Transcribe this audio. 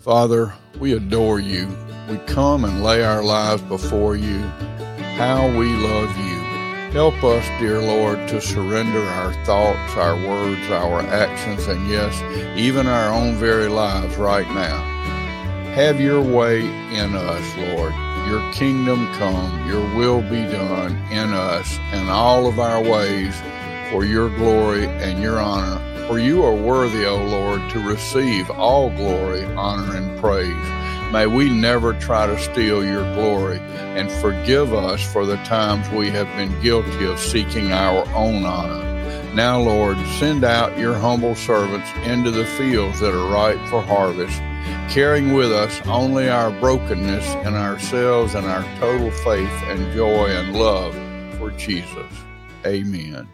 Father, we adore you. We come and lay our lives before you. How we love you. Help us, dear Lord, to surrender our thoughts, our words, our actions, and yes, even our own very lives right now. Have your way in us, Lord. Your kingdom come, your will be done in us and all of our ways for your glory and your honor. For you are worthy, O Lord, to receive all glory, honor, and praise. May we never try to steal your glory and forgive us for the times we have been guilty of seeking our own honor. Now, Lord, send out your humble servants into the fields that are ripe for harvest, carrying with us only our brokenness and ourselves and our total faith and joy and love for Jesus. Amen.